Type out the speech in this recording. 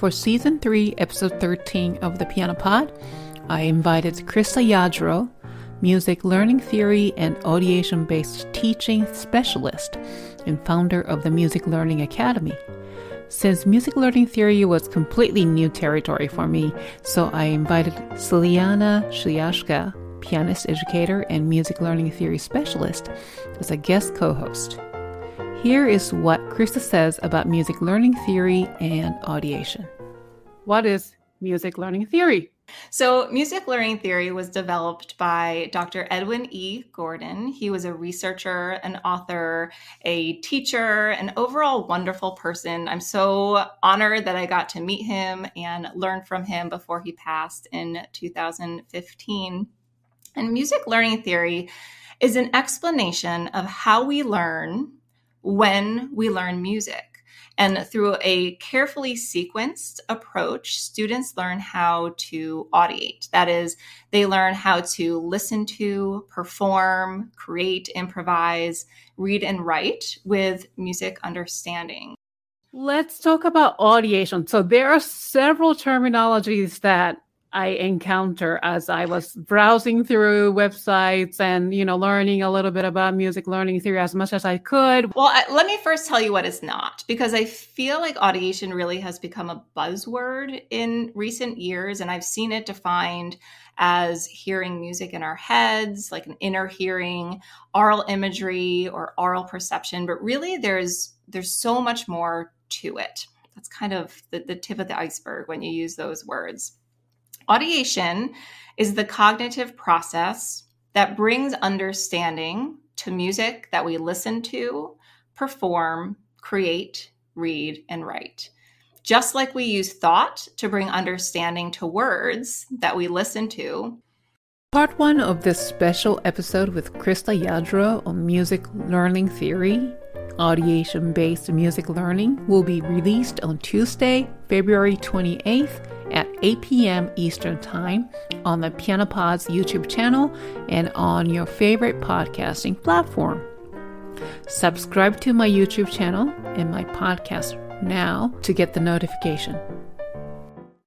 For season 3, episode 13 of the Piano Pod, I invited Krista Jadro, music learning theory and audiation based teaching specialist and founder of the Music Learning Academy. Since music learning theory was completely new territory for me, so I invited Siliana Chiliachka, pianist educator and music learning theory specialist, as a guest co host. Here is what Krista says about music learning theory and audiation. What is music learning theory? So, music learning theory was developed by Dr. Edwin E. Gordon. He was a researcher, an author, a teacher, an overall wonderful person. I'm so honored that I got to meet him and learn from him before he passed in 2015. And music learning theory is an explanation of how we learn when we learn music. And through a carefully sequenced approach, students learn how to audiate. That is, they learn how to listen to, perform, create, improvise, read, and write with music understanding. Let's talk about audiation. So, there are several terminologies that I encounter as I was browsing through websites and you know learning a little bit about music learning theory as much as I could. Well, I, let me first tell you what it's not because I feel like audiation really has become a buzzword in recent years and I've seen it defined as hearing music in our heads, like an inner hearing, aural imagery or aural perception, but really there's there's so much more to it. That's kind of the, the tip of the iceberg when you use those words. Audiation is the cognitive process that brings understanding to music that we listen to, perform, create, read, and write. Just like we use thought to bring understanding to words that we listen to. Part one of this special episode with Krista Jadro on music learning theory, audiation based music learning, will be released on Tuesday, February 28th at 8 p.m. Eastern Time on the Piano Pods YouTube channel and on your favorite podcasting platform. Subscribe to my YouTube channel and my podcast now to get the notification.